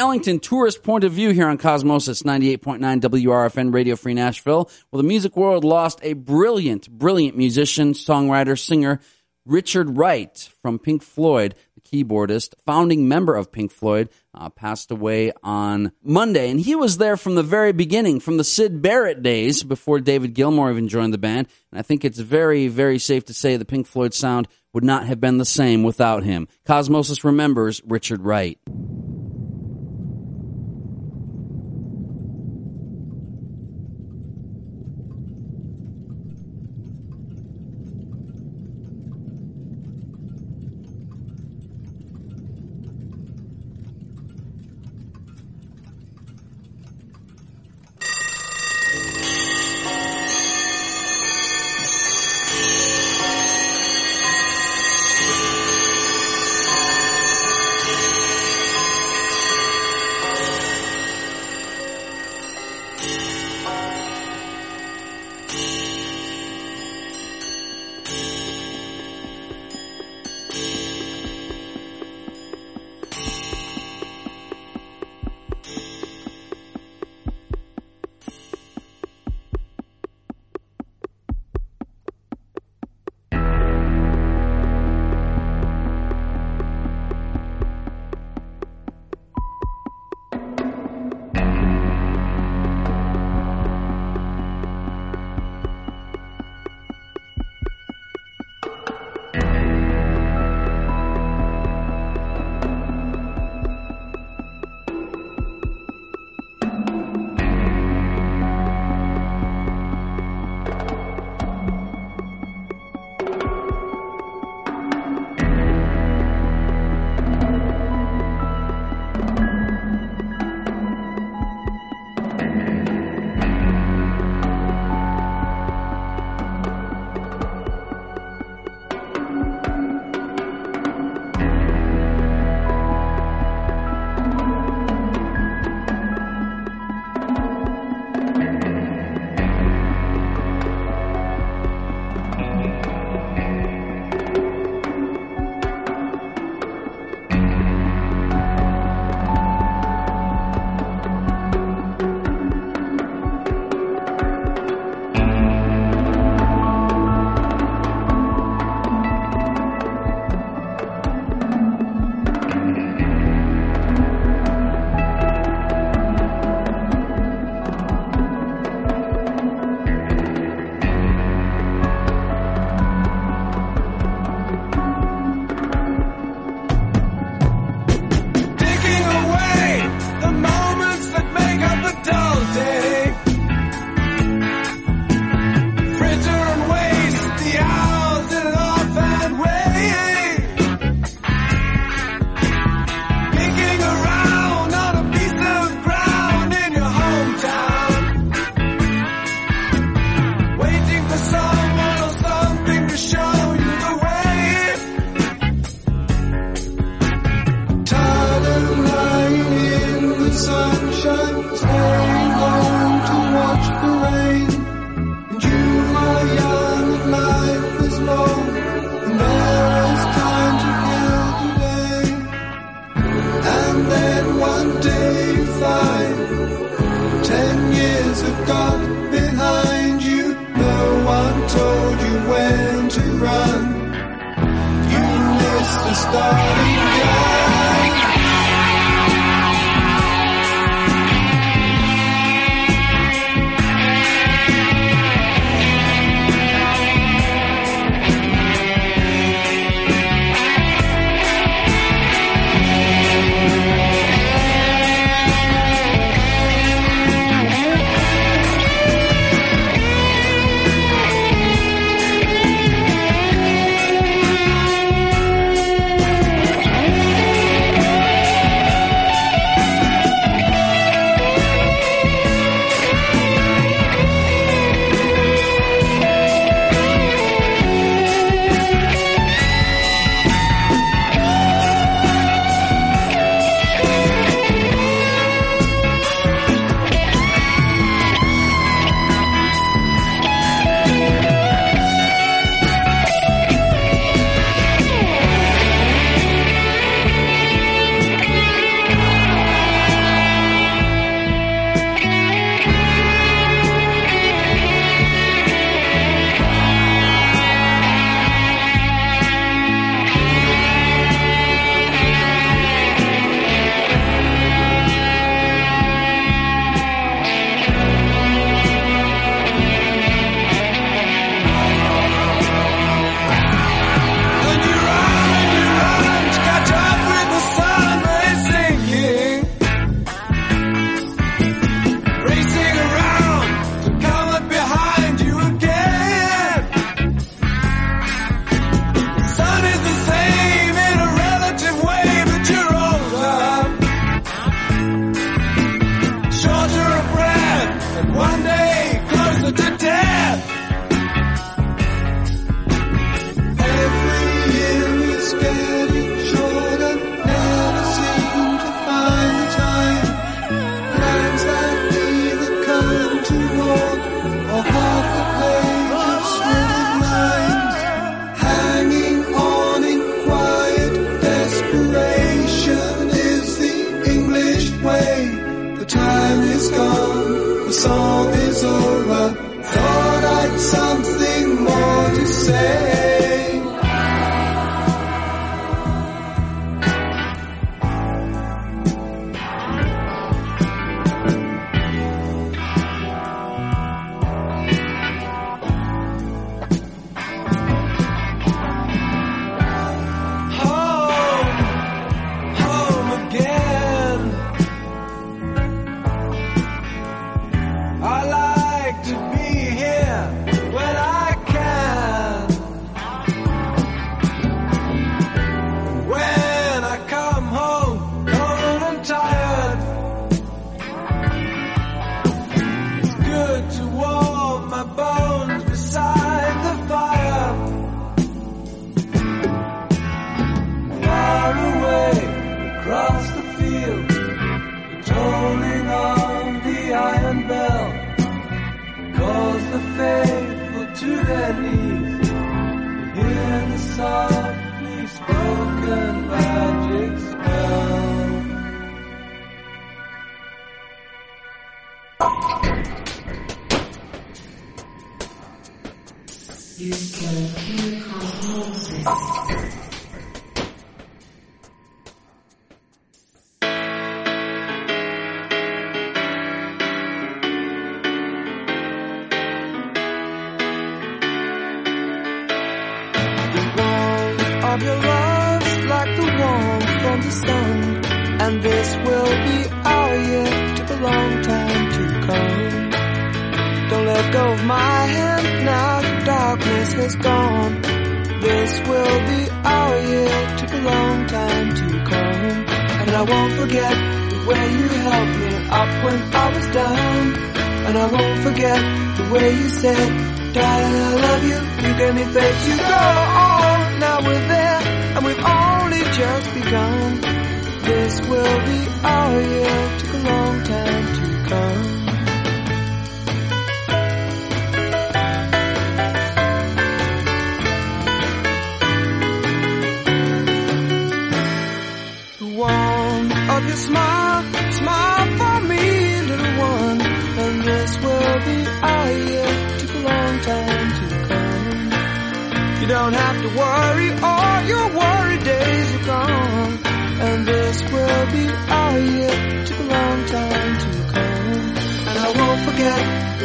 Speaker 1: Ellington, tourist point of view here on Cosmosis 98.9 WRFN Radio Free Nashville. Well, the music world lost a brilliant, brilliant musician, songwriter, singer, Richard Wright from Pink Floyd, the keyboardist, founding member of Pink Floyd, uh, passed away on Monday. And he was there from the very beginning, from the Syd Barrett days before David Gilmour even joined the band. And I think it's very, very safe to say the Pink Floyd sound would not have been the same without him. Cosmosis remembers Richard Wright.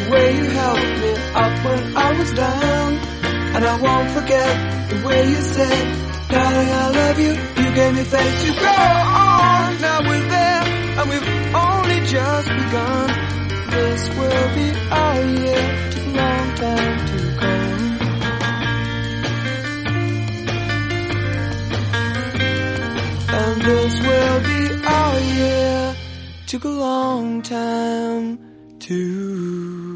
Speaker 19: The way you
Speaker 1: helped me up when I was down. And I won't forget the way you said, darling, I love you. You gave me faith to go on. Now we're there, and we've only just begun. This will be our year. Took a long time to come. And this will be our year. Took a long time to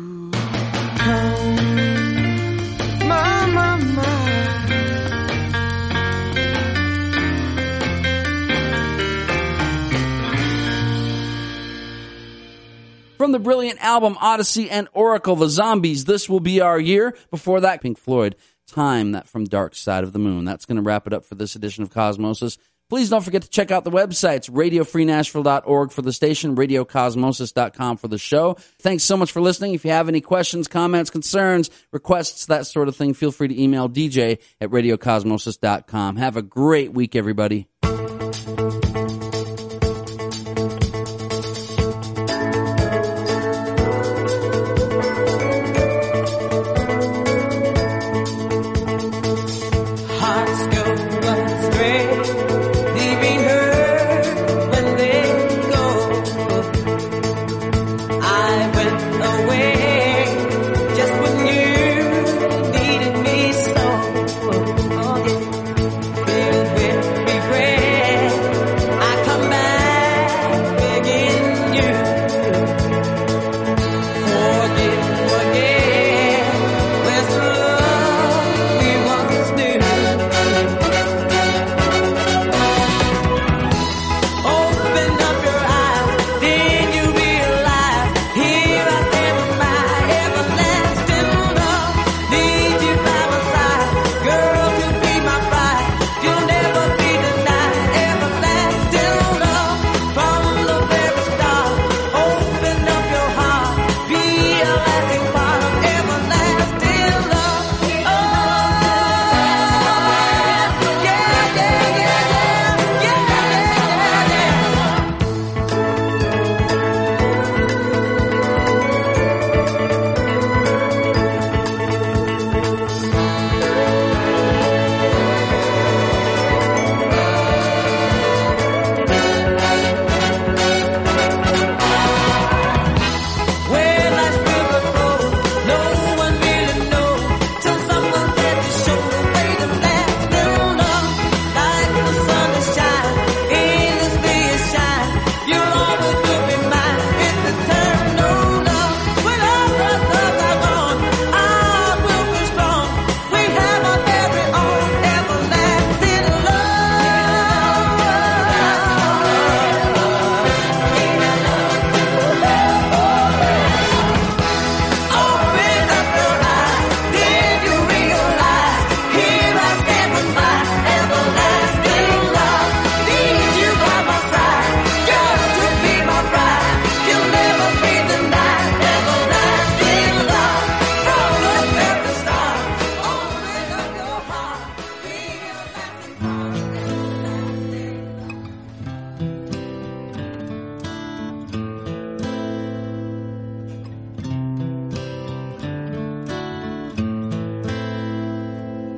Speaker 4: From the brilliant album Odessey and Oracle, The Zombies, This Will Be Our Year. Before that, Pink Floyd, Time, that from Dark Side of the Moon. That's going to wrap it up for this edition of Cosmosis. Please don't forget to check out the websites, radiofreenashville.org for the station, radiocosmosis.com for the show. Thanks so much for listening. If you have any questions, comments, concerns, requests, that sort of thing, feel free to email DJ at radiocosmosis.com. Have a great week, everybody.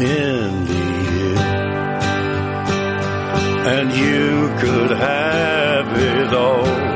Speaker 20: in the end. And you could have it all.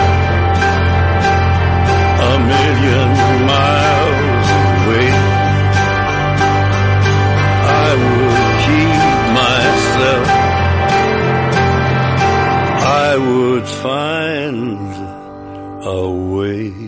Speaker 20: would find a way.